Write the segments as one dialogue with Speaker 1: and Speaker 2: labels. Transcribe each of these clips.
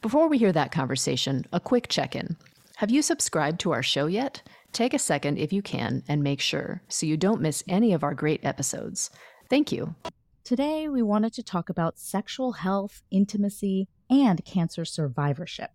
Speaker 1: Before we hear that conversation, a quick check in. Have you subscribed to our show yet? Take a second if you can and make sure so you don't miss any of our great episodes. Thank you.
Speaker 2: Today, we wanted to talk about sexual health, intimacy, and cancer survivorship.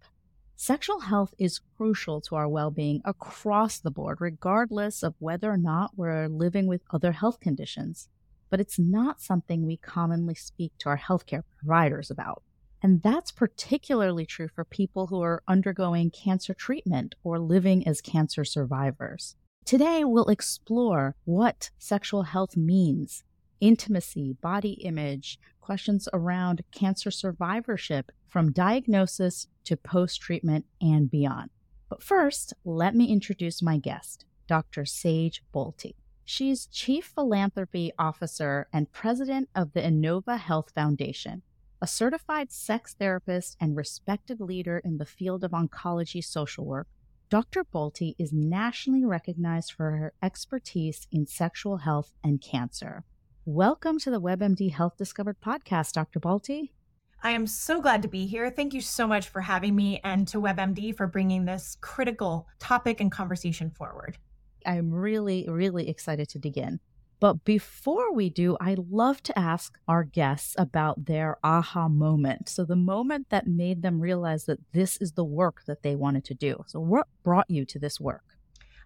Speaker 2: Sexual health is crucial to our well being across the board, regardless of whether or not we're living with other health conditions. But it's not something we commonly speak to our healthcare providers about. And that's particularly true for people who are undergoing cancer treatment or living as cancer survivors. Today, we'll explore what sexual health means, intimacy, body image, questions around cancer survivorship from diagnosis to post treatment and beyond. But first, let me introduce my guest, Dr. Sage Bolte. She's Chief Philanthropy Officer and President of the Inova Health Foundation, a certified sex therapist and respected leader in the field of oncology social work, Dr. Bolte is nationally recognized for her expertise in sexual health and cancer. Welcome to the WebMD Health Discovered podcast, Dr. Bolte.
Speaker 3: I am so glad to be here. Thank you so much for having me and to WebMD for bringing this critical topic and conversation forward.
Speaker 2: I'm really, really excited to dig in. But before we do, I love to ask our guests about their aha moment. So, the moment that made them realize that this is the work that they wanted to do. So, what brought you to this work?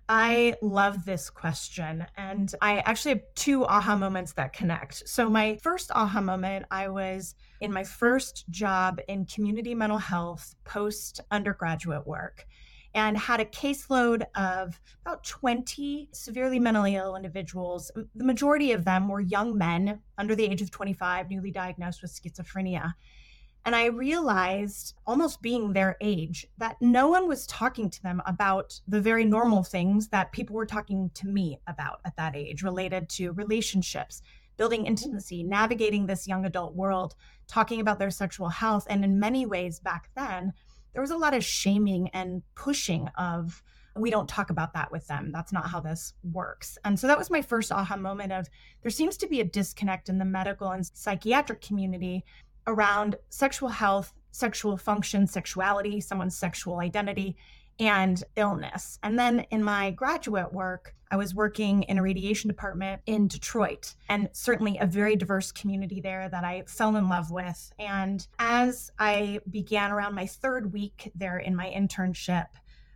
Speaker 3: I love this question. And I actually have two aha moments that connect. So, my first aha moment, I was in my first job in community mental health post undergraduate work and had a caseload of about 20 severely mentally ill individuals. The majority of them were young men under the age of 25, newly diagnosed with schizophrenia. And I realized, almost being their age, that no one was talking to them about the very normal things that people were talking to me about at that age, related to relationships, building intimacy, navigating this young adult world, talking about their sexual health. And in many ways, back then, there was a lot of shaming and pushing of we don't talk about that with them that's not how this works and so that was my first aha moment of there seems to be a disconnect in the medical and psychiatric community around sexual health sexual function sexuality someone's sexual identity and illness. And then in my graduate work, I was working in a radiation department in Detroit, and certainly a very diverse community there that I fell in love with. And as I began around my third week there in my internship,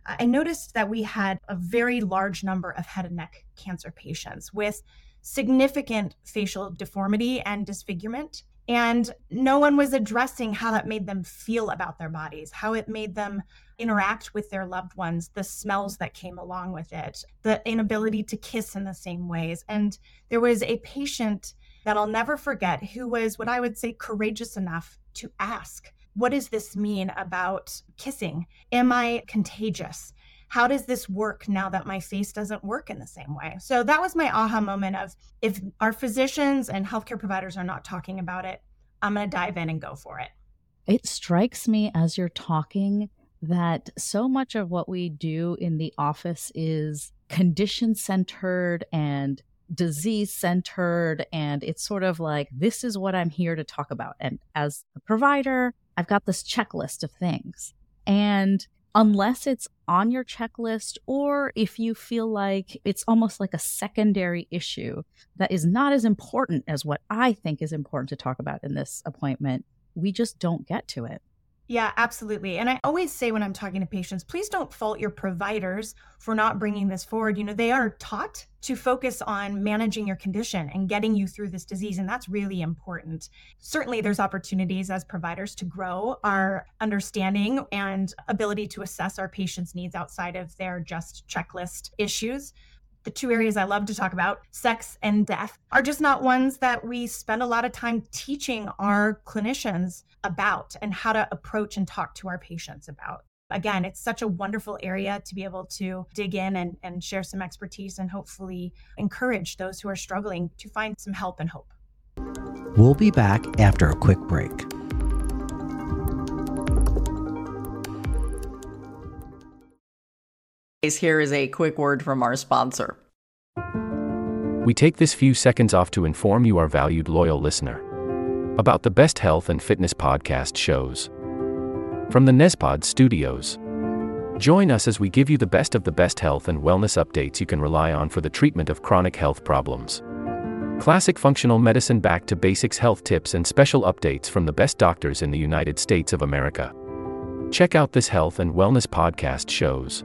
Speaker 3: I noticed that we had a very large number of head and neck cancer patients with significant facial deformity and disfigurement. And no one was addressing how that made them feel about their bodies, how it made them interact with their loved ones, the smells that came along with it, the inability to kiss in the same ways. And there was a patient that I'll never forget who was what I would say courageous enough to ask, What does this mean about kissing? Am I contagious? How does this work now that my face doesn't work in the same way? So that was my aha moment of if our physicians and healthcare providers are not talking about it, I'm going to dive in and go for it.
Speaker 2: It strikes me as you're talking that so much of what we do in the office is condition centered and disease centered. And it's sort of like, this is what I'm here to talk about. And as a provider, I've got this checklist of things. And unless it's on your checklist or if you feel like it's almost like a secondary issue that is not as important as what I think is important to talk about in this appointment, we just don't get to it.
Speaker 3: Yeah, absolutely. And I always say when I'm talking to patients, please don't fault your providers for not bringing this forward. You know, they are taught to focus on managing your condition and getting you through this disease. And that's really important. Certainly, there's opportunities as providers to grow our understanding and ability to assess our patients' needs outside of their just checklist issues the two areas I love to talk about, sex and death, are just not ones that we spend a lot of time teaching our clinicians about and how to approach and talk to our patients about. Again, it's such a wonderful area to be able to dig in and, and share some expertise and hopefully encourage those who are struggling to find some help and hope.
Speaker 4: We'll be back after a quick break.
Speaker 5: Here is a quick word from our sponsor.
Speaker 6: We take this few seconds off to inform you, our valued loyal listener, about the best health and fitness podcast shows from the Nezpod studios. Join us as we give you the best of the best health and wellness updates you can rely on for the treatment of chronic health problems. Classic functional medicine back to basics health tips and special updates from the best doctors in the United States of America. Check out this health and wellness podcast shows.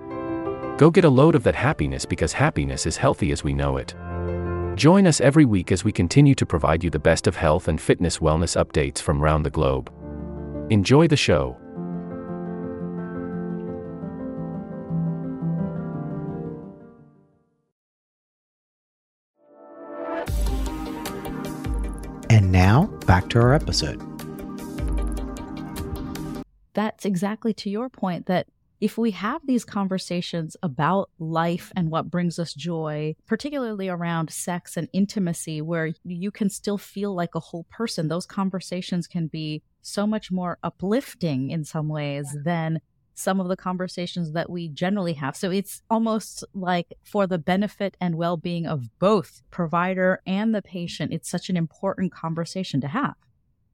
Speaker 6: Go get a load of that happiness because happiness is healthy as we know it. Join us every week as we continue to provide you the best of health and fitness wellness updates from around the globe. Enjoy the show.
Speaker 4: And now, back to our episode.
Speaker 2: That's exactly to your point that if we have these conversations about life and what brings us joy, particularly around sex and intimacy, where you can still feel like a whole person, those conversations can be so much more uplifting in some ways than some of the conversations that we generally have. So it's almost like for the benefit and well being of both provider and the patient, it's such an important conversation to have.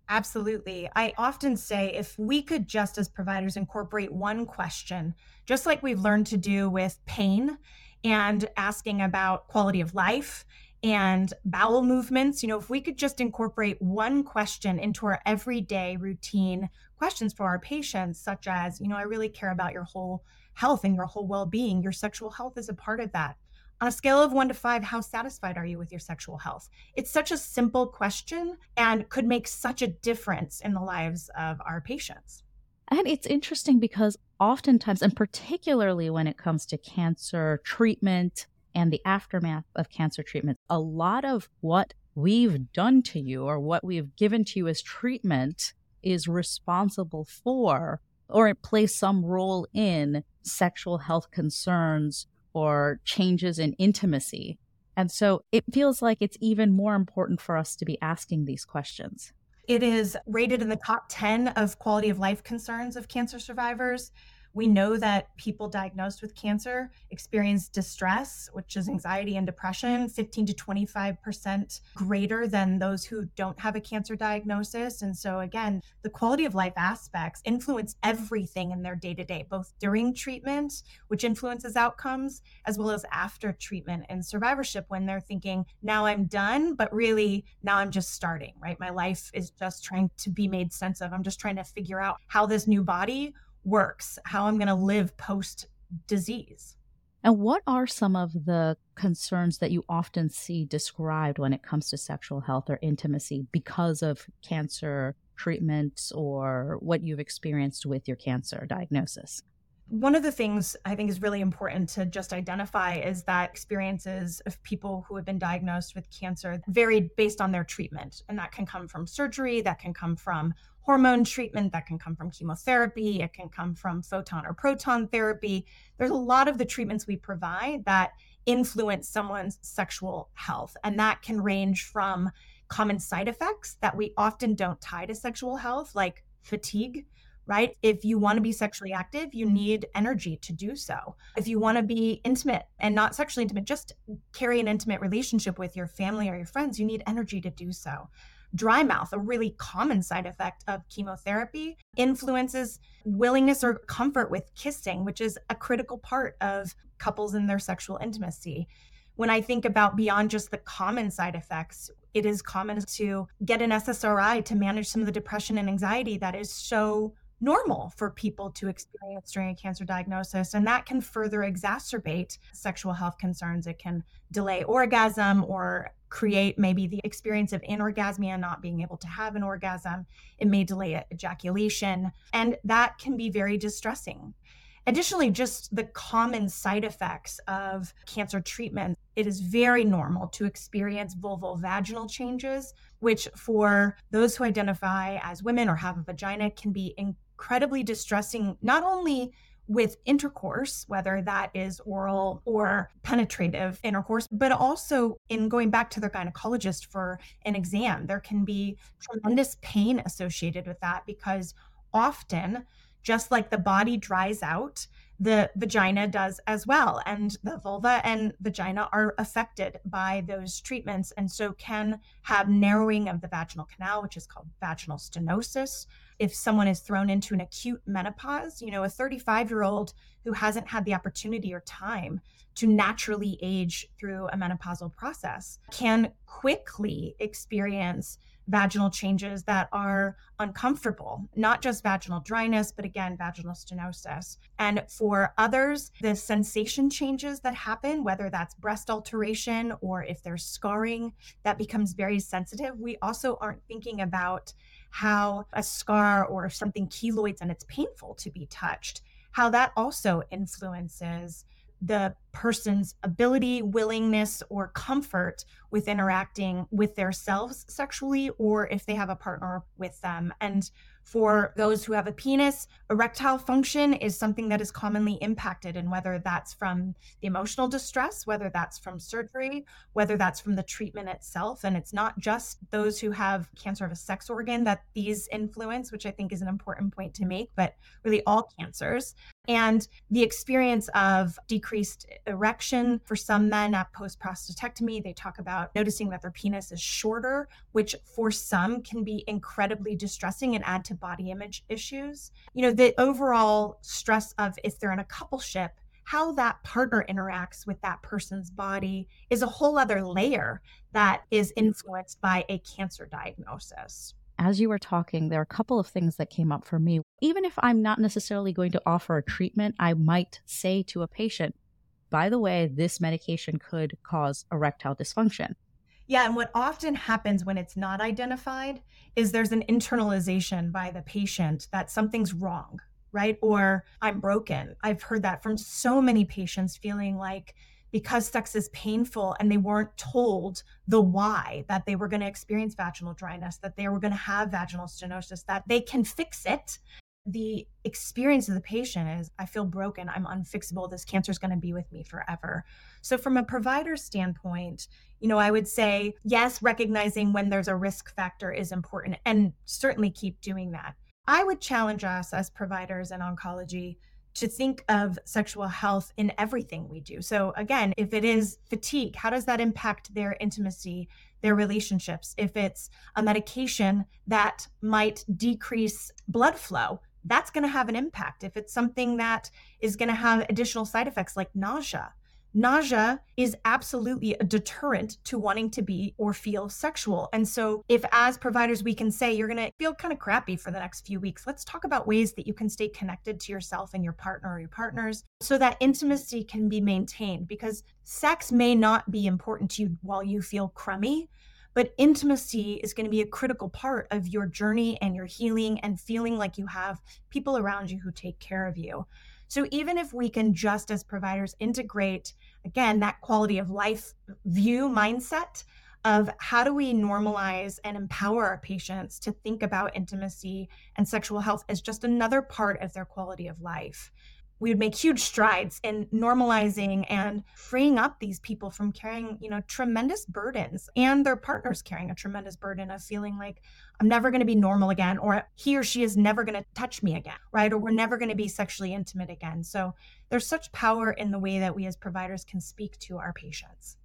Speaker 3: Absolutely. I often say if we could just as providers incorporate one question, just like we've learned to do with pain and asking about quality of life and bowel movements, you know, if we could just incorporate one question into our everyday routine questions for our patients, such as, you know, I really care about your whole health and your whole well being, your sexual health is a part of that. On a scale of one to five, how satisfied are you with your sexual health? It's such a simple question and could make such a difference in the lives of our patients.
Speaker 2: And it's interesting because oftentimes, and particularly when it comes to cancer treatment and the aftermath of cancer treatment, a lot of what we've done to you or what we've given to you as treatment is responsible for or it plays some role in sexual health concerns or changes in intimacy. And so it feels like it's even more important for us to be asking these questions.
Speaker 3: It is rated in the top 10 of quality of life concerns of cancer survivors. We know that people diagnosed with cancer experience distress, which is anxiety and depression, 15 to 25% greater than those who don't have a cancer diagnosis. And so, again, the quality of life aspects influence everything in their day to day, both during treatment, which influences outcomes, as well as after treatment and survivorship when they're thinking, now I'm done, but really now I'm just starting, right? My life is just trying to be made sense of. I'm just trying to figure out how this new body works, how I'm going to live post disease.
Speaker 2: And what are some of the concerns that you often see described when it comes to sexual health or intimacy because of cancer treatments or what you've experienced with your cancer diagnosis?
Speaker 3: One of the things I think is really important to just identify is that experiences of people who have been diagnosed with cancer vary based on their treatment. And that can come from surgery, that can come from hormone treatment, that can come from chemotherapy, it can come from photon or proton therapy. There's a lot of the treatments we provide that influence someone's sexual health. And that can range from common side effects that we often don't tie to sexual health, like fatigue right? If you want to be sexually active, you need energy to do so. If you want to be intimate and not sexually intimate, just carry an intimate relationship with your family or your friends, you need energy to do so. Dry mouth, a really common side effect of chemotherapy, influences willingness or comfort with kissing, which is a critical part of couples in their sexual intimacy. When I think about beyond just the common side effects, it is common to get an SSRI to manage some of the depression and anxiety that is so normal for people to experience during a cancer diagnosis. And that can further exacerbate sexual health concerns. It can delay orgasm or create maybe the experience of anorgasmia, not being able to have an orgasm. It may delay ejaculation. And that can be very distressing. Additionally, just the common side effects of cancer treatment, it is very normal to experience vulval vaginal changes, which for those who identify as women or have a vagina can be incredibly distressing, not only with intercourse, whether that is oral or penetrative intercourse, but also in going back to their gynecologist for an exam. There can be tremendous pain associated with that because often, just like the body dries out, the vagina does as well. And the vulva and vagina are affected by those treatments and so can have narrowing of the vaginal canal, which is called vaginal stenosis, if someone is thrown into an acute menopause, you know, a 35 year old who hasn't had the opportunity or time to naturally age through a menopausal process can quickly experience vaginal changes that are uncomfortable, not just vaginal dryness, but again, vaginal stenosis. And for others, the sensation changes that happen, whether that's breast alteration or if there's scarring, that becomes very sensitive. We also aren't thinking about how a scar or something keloids and it's painful to be touched, how that also influences the person's ability, willingness, or comfort with interacting with themselves sexually, or if they have a partner with them. And for those who have a penis, erectile function is something that is commonly impacted, and whether that's from the emotional distress, whether that's from surgery, whether that's from the treatment itself. And it's not just those who have cancer of a sex organ that these influence, which I think is an important point to make, but really all cancers. And the experience of decreased erection for some men at post prostatectomy, they talk about noticing that their penis is shorter, which for some can be incredibly distressing and add to body image issues. You know, the overall stress of if they're in a coupleship, how that partner interacts with that person's body is a whole other layer that is influenced by a cancer diagnosis.
Speaker 2: As you were talking, there are a couple of things that came up for me. Even if I'm not necessarily going to offer a treatment, I might say to a patient, by the way, this medication could cause erectile dysfunction.
Speaker 3: Yeah, and what often happens when it's not identified is there's an internalization by the patient that something's wrong, right? Or I'm broken. I've heard that from so many patients feeling like because sex is painful and they weren't told the why that they were going to experience vaginal dryness, that they were going to have vaginal stenosis, that they can fix it the experience of the patient is I feel broken, I'm unfixable, this cancer is going to be with me forever. So, from a provider standpoint, you know, I would say, yes, recognizing when there's a risk factor is important and certainly keep doing that. I would challenge us as providers in oncology to think of sexual health in everything we do. So, again, if it is fatigue, how does that impact their intimacy, their relationships? If it's a medication that might decrease blood flow, that's going to have an impact. If it's something that is going to have additional side effects like nausea, nausea is absolutely a deterrent to wanting to be or feel sexual. And so, if as providers we can say you're going to feel kind of crappy for the next few weeks, let's talk about ways that you can stay connected to yourself and your partner or your partners so that intimacy can be maintained because sex may not be important to you while you feel crummy but intimacy is going to be a critical part of your journey and your healing and feeling like you have people around you who take care of you. So even if we can just as providers integrate, again, that quality of life view mindset of how do we normalize and empower our patients to think about intimacy and sexual health as just another part of their quality of life we would make huge strides in normalizing and freeing up these people from carrying, you know, tremendous burdens and their partners carrying a tremendous burden of feeling like I'm never going to be normal again, or he or she is never going to touch me again, right? Or we're never going to be sexually intimate again. So there's such power in the way that we as providers can speak to our patients.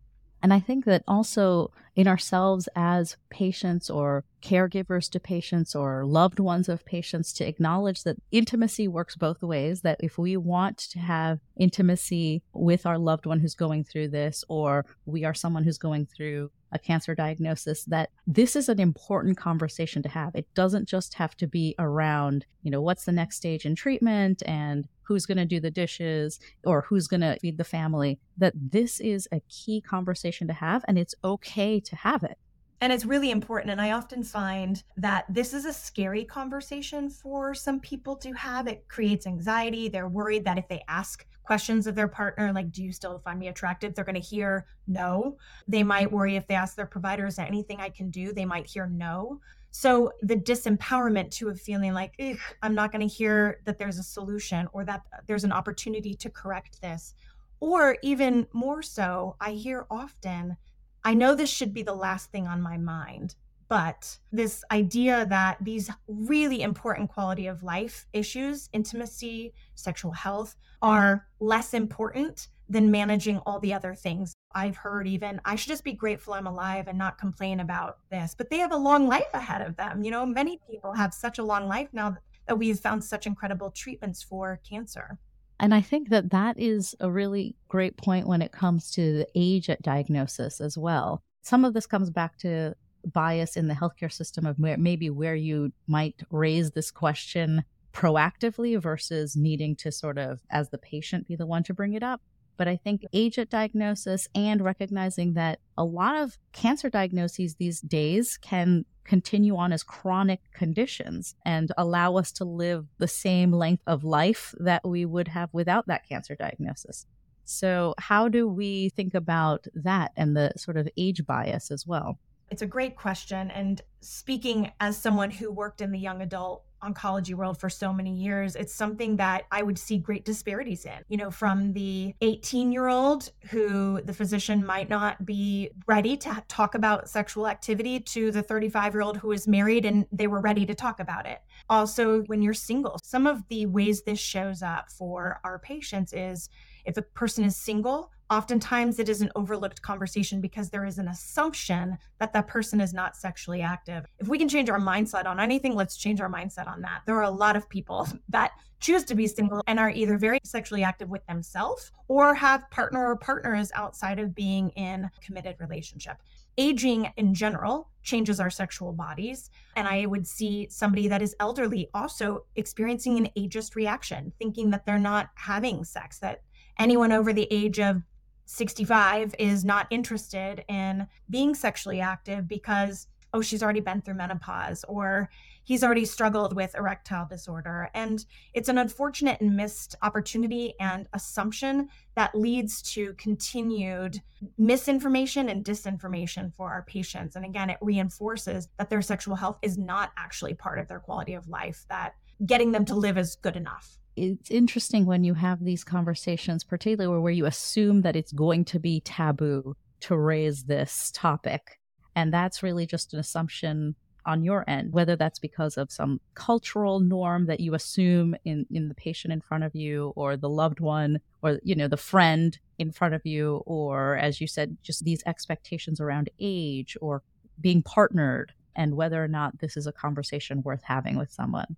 Speaker 2: And I think that also in ourselves as patients or caregivers to patients or loved ones of patients to acknowledge that intimacy works both ways. That if we want to have intimacy with our loved one who's going through this, or we are someone who's going through a cancer diagnosis that this is an important conversation to have. It doesn't just have to be around, you know, what's the next stage in treatment and who's going to do the dishes or who's going to feed the family. That this is a key conversation to have and it's okay to have it.
Speaker 3: And it's really important. And I often find that this is a scary conversation for some people to have. It creates anxiety. They're worried that if they ask questions of their partner, like, do you still find me attractive? They're going to hear no. They might worry if they ask their provider, is there anything I can do? They might hear no. So the disempowerment to a feeling like, I'm not going to hear that there's a solution or that there's an opportunity to correct this. Or even more so, I hear often I know this should be the last thing on my mind, but this idea that these really important quality of life issues, intimacy, sexual health, are less important than managing all the other things. I've heard even, I should just be grateful I'm alive and not complain about this. But they have a long life ahead of them. You know, many people have such a long life now that we've found such incredible treatments for cancer.
Speaker 2: And I think that that is a really great point when it comes to the age at diagnosis as well. Some of this comes back to bias in the healthcare system of where maybe where you might raise this question proactively versus needing to sort of, as the patient, be the one to bring it up. But I think age at diagnosis and recognizing that a lot of cancer diagnoses these days can continue on as chronic conditions and allow us to live the same length of life that we would have without that cancer diagnosis. So, how do we think about that and the sort of age bias as well?
Speaker 3: It's a great question. And speaking as someone who worked in the young adult oncology world for so many years, it's something that I would see great disparities in. You know, from the 18 year old who the physician might not be ready to talk about sexual activity to the 35 year old who is married and they were ready to talk about it. Also, when you're single, some of the ways this shows up for our patients is if a person is single, oftentimes it is an overlooked conversation because there is an assumption that that person is not sexually active. If we can change our mindset on anything, let's change our mindset on that. There are a lot of people that choose to be single and are either very sexually active with themselves or have partner or partners outside of being in a committed relationship. Aging in general changes our sexual bodies. And I would see somebody that is elderly also experiencing an ageist reaction, thinking that they're not having sex, that anyone over the age of 65 is not interested in being sexually active because oh she's already been through menopause or he's already struggled with erectile disorder. And it's an unfortunate and missed opportunity and assumption that leads to continued misinformation and disinformation for our patients. And again it reinforces that their sexual health is not actually part of their quality of life that getting them to live is good enough
Speaker 2: it's interesting when you have these conversations, particularly where you assume that it's going to be taboo to raise this topic. And that's really just an assumption on your end, whether that's because of some cultural norm that you assume in, in the patient in front of you or the loved one or, you know, the friend in front of you, or as you said, just these expectations around age or being partnered and whether or not this is a conversation worth having with someone.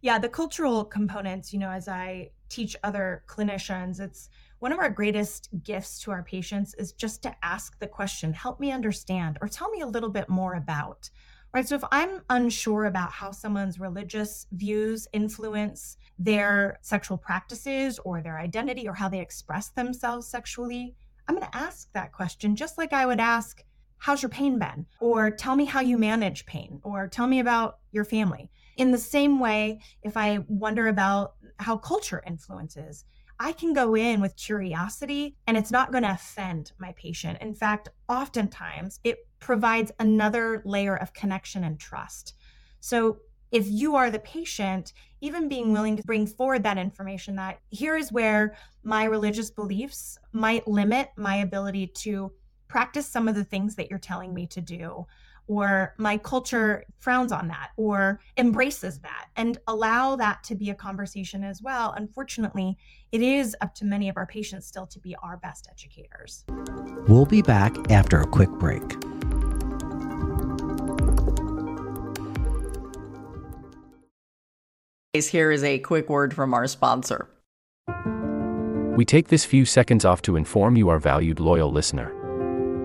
Speaker 3: Yeah, the cultural components, you know, as I teach other clinicians, it's one of our greatest gifts to our patients is just to ask the question, help me understand, or tell me a little bit more about. Right. So if I'm unsure about how someone's religious views influence their sexual practices or their identity or how they express themselves sexually, I'm going to ask that question just like I would ask, How's your pain been? Or tell me how you manage pain, or tell me about your family. In the same way, if I wonder about how culture influences, I can go in with curiosity and it's not going to offend my patient. In fact, oftentimes it provides another layer of connection and trust. So if you are the patient, even being willing to bring forward that information that here is where my religious beliefs might limit my ability to practice some of the things that you're telling me to do or my culture frowns on that or embraces that and allow that to be a conversation as well. Unfortunately, it is up to many of our patients still to be our best educators.
Speaker 4: We'll be back after a quick break.
Speaker 5: Here is a quick word from our sponsor.
Speaker 6: We take this few seconds off to inform you, our valued loyal listener,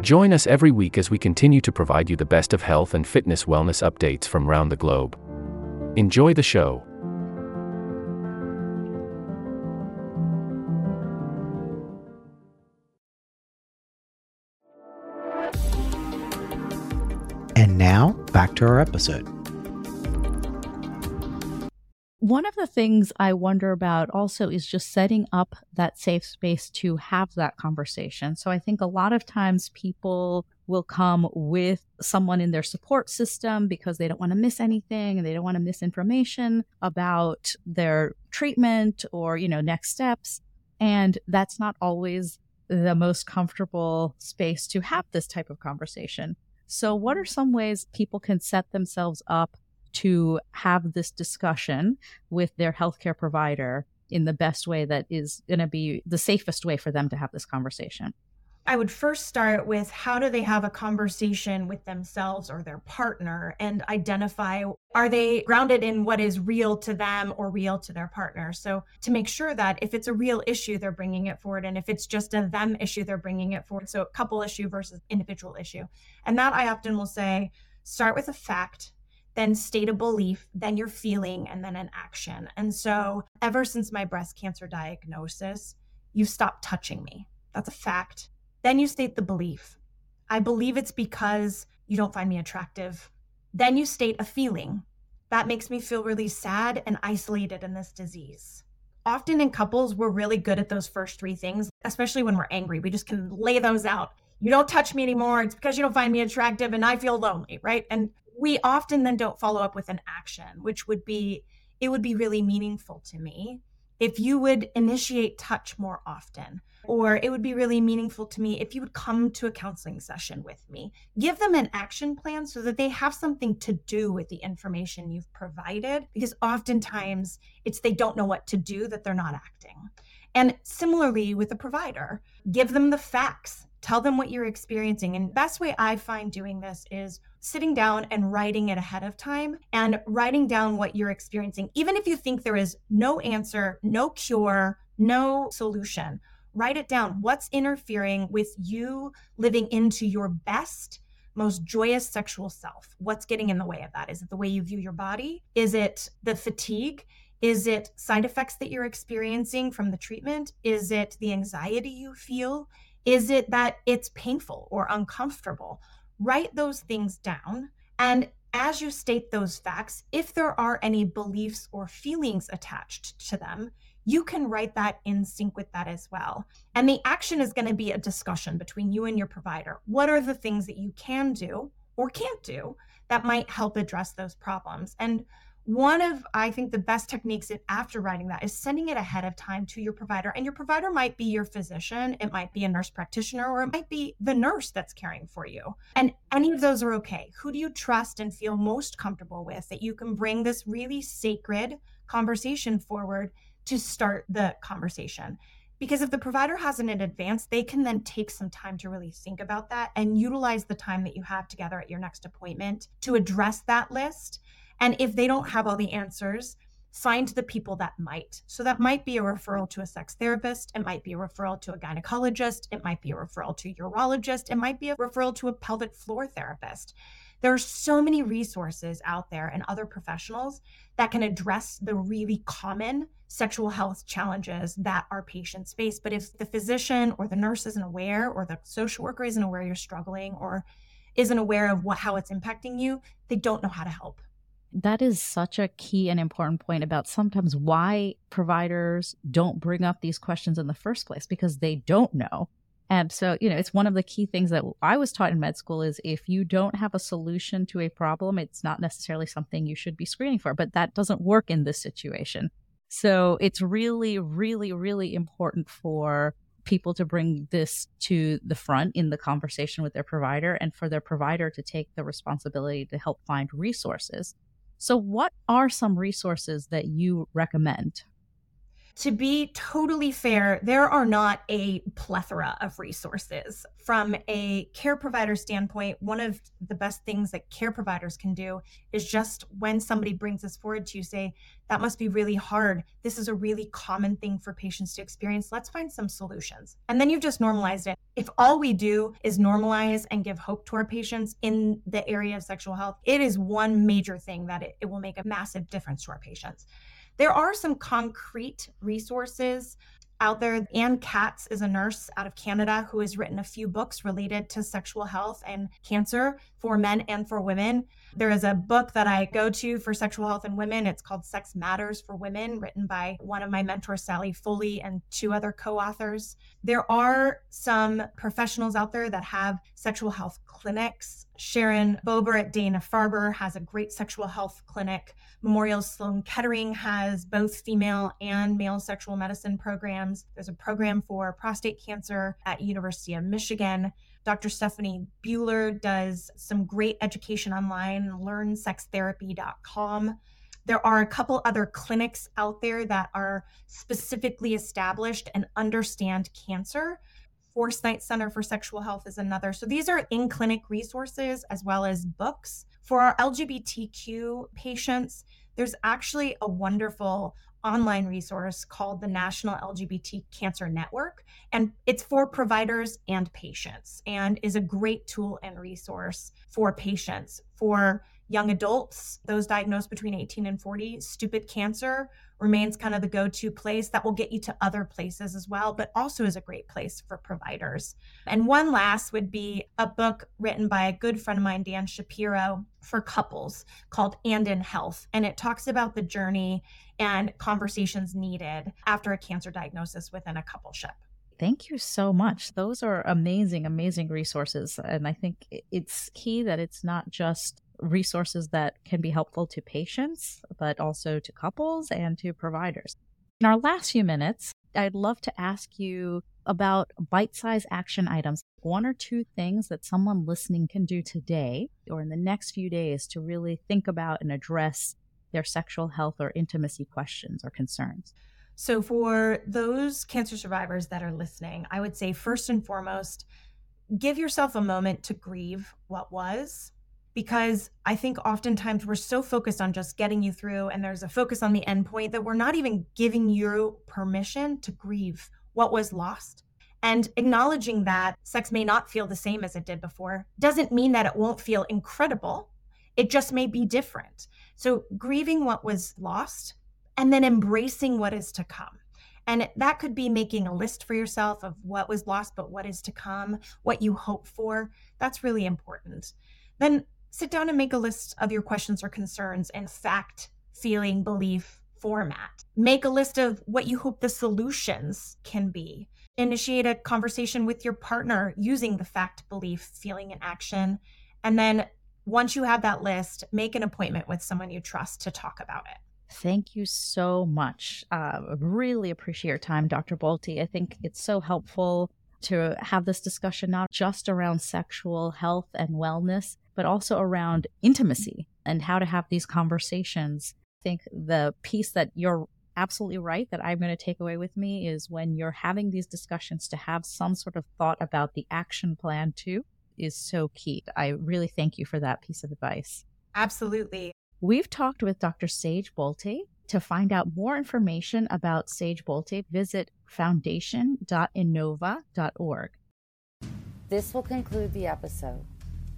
Speaker 6: Join us every week as we continue to provide you the best of health and fitness wellness updates from around the globe. Enjoy the show.
Speaker 4: And now, back to our episode.
Speaker 2: One of the things I wonder about also is just setting up that safe space to have that conversation. So I think a lot of times people will come with someone in their support system because they don't want to miss anything and they don't want to miss information about their treatment or, you know, next steps. And that's not always the most comfortable space to have this type of conversation. So, what are some ways people can set themselves up to have this discussion with their healthcare provider in the best way that is going to be the safest way for them to have this conversation?
Speaker 3: I would first start with how do they have a conversation with themselves or their partner and identify are they grounded in what is real to them or real to their partner? So, to make sure that if it's a real issue, they're bringing it forward. And if it's just a them issue, they're bringing it forward. So, couple issue versus individual issue. And that I often will say start with a fact then state a belief, then your feeling, and then an action. And so, ever since my breast cancer diagnosis, you've stopped touching me. That's a fact. Then you state the belief. I believe it's because you don't find me attractive. Then you state a feeling. That makes me feel really sad and isolated in this disease. Often in couples, we're really good at those first three things, especially when we're angry. We just can lay those out. You don't touch me anymore. It's because you don't find me attractive and I feel lonely, right? And we often then don't follow up with an action, which would be it would be really meaningful to me if you would initiate touch more often. Or it would be really meaningful to me if you would come to a counseling session with me. Give them an action plan so that they have something to do with the information you've provided, because oftentimes it's they don't know what to do that they're not acting. And similarly with a provider, give them the facts tell them what you're experiencing. And best way i find doing this is sitting down and writing it ahead of time and writing down what you're experiencing. Even if you think there is no answer no cure no solution write it down. What's interfering with you living into your best most joyous sexual self? What's getting in the way of that? Is it the way you view your body? Is it the fatigue? Is it side effects that you're experiencing from the treatment? Is it the anxiety you feel? Is it that it's painful or uncomfortable? Write those things down. And as you state those facts, if there are any beliefs or feelings attached to them, you can write that in sync with that as well. And the action is going to be a discussion between you and your provider. What are the things that you can do or can't do that might help address those problems? And one of i think the best techniques after writing that is sending it ahead of time to your provider and your provider might be your physician it might be a nurse practitioner or it might be the nurse that's caring for you and any of those are okay who do you trust and feel most comfortable with that you can bring this really sacred conversation forward to start the conversation. Because if the provider has it in advance, they can then take some time to really think about that and utilize the time that you have together at your next appointment to address that list. And if they don't have all the answers, find the people that might. So that might be a referral to a sex therapist, it might be a referral to a gynecologist, it might be a referral to a urologist, it might be a referral to a pelvic floor therapist. There are so many resources out there and other professionals that can address the really common sexual health challenges that our patients face. But if the physician or the nurse isn't aware, or the social worker isn't aware you're struggling, or isn't aware of what how it's impacting you, they don't know how to help.
Speaker 2: That is such a key and important point about sometimes why providers don't bring up these questions in the first place because they don't know. And so, you know, it's one of the key things that I was taught in med school is if you don't have a solution to a problem, it's not necessarily something you should be screening for, but that doesn't work in this situation. So it's really, really, really important for people to bring this to the front in the conversation with their provider and for their provider to take the responsibility to help find resources. So, what are some resources that you recommend
Speaker 3: to be totally fair, there are not a plethora of resources. From a care provider standpoint, one of the best things that care providers can do is just when somebody brings this forward to you, say, that must be really hard. This is a really common thing for patients to experience. Let's find some solutions. And then you've just normalized it. If all we do is normalize and give hope to our patients in the area of sexual health, it is one major thing that it, it will make a massive difference to our patients. There are some concrete resources out there. Anne Katz is a nurse out of Canada who has written a few books related to sexual health and cancer for men and for women. There is a book that I go to for sexual health and women. It's called Sex Matters for Women, written by one of my mentors, Sallie Foley, and two other co authors. There are some professionals out there that have sexual health clinics. Sharon Bober at Dana Farber has a great sexual health clinic. Memorial Sloan Kettering has both female and male sexual medicine programs. There's a program for prostate cancer at University of Michigan. Dr. Stephanie Buehler does some great education online, learnsextherapy.com. There are a couple other clinics out there that are specifically established and understand cancer. Forsyth Center for Sexual Health is another. So these are in clinic resources as well as books. For our LGBTQ patients, there's actually a wonderful online resource called the National LGBT Cancer Network. And it's for providers and patients and is a great tool and resource for patients. For young adults, those diagnosed between 18 and 40, stupid cancer remains kind of the go to place that will get you to other places as well, but also is a great place for providers. And one last would be a book written by a good friend of mine, Dan Shapiro, for couples called And in Health. And it talks about the journey and conversations needed after a cancer diagnosis within a coupleship.
Speaker 2: Thank you so much. Those are amazing, amazing resources. And I think it's key that it's not just resources that can be helpful to patients, but also to couples and to providers. In our last few minutes, I'd love to ask you about bite sized action items. One or two things that someone listening can do today or in the next few days to really think about and address their sexual health or intimacy questions or concerns.
Speaker 3: So, for those cancer survivors that are listening, I would say first and foremost, give yourself a moment to grieve what was because I think oftentimes we're so focused on just getting you through and there's a focus on the endpoint that we're not even giving you permission to grieve what was lost. And acknowledging that sex may not feel the same as it did before doesn't mean that it won't feel incredible. It just may be different. So, grieving what was lost and then embracing what is to come. And that could be making a list for yourself of what was lost, but what is to come, what you hope for. That's really important. Then sit down and make a list of your questions or concerns in fact, feeling, belief format. Make a list of what you hope the solutions can be. Initiate a conversation with your partner using the fact, belief, feeling, and action. And then once you have that list, make an appointment with someone you trust to talk about it.
Speaker 2: Thank you so much. Uh, really appreciate your time, Dr. Bolte. I think it's so helpful to have this discussion not just around sexual health and wellness, but also around intimacy and how to have these conversations. I think the piece that you're absolutely right that I'm going to take away with me is when you're having these discussions to have some sort of thought about the action plan too is so key. I really thank you for that piece of advice.
Speaker 3: Absolutely.
Speaker 2: We've talked with Dr. Sage Bolte. To find out more information about Sage Bolte, visit foundation.inova.org.
Speaker 7: This will conclude the episode.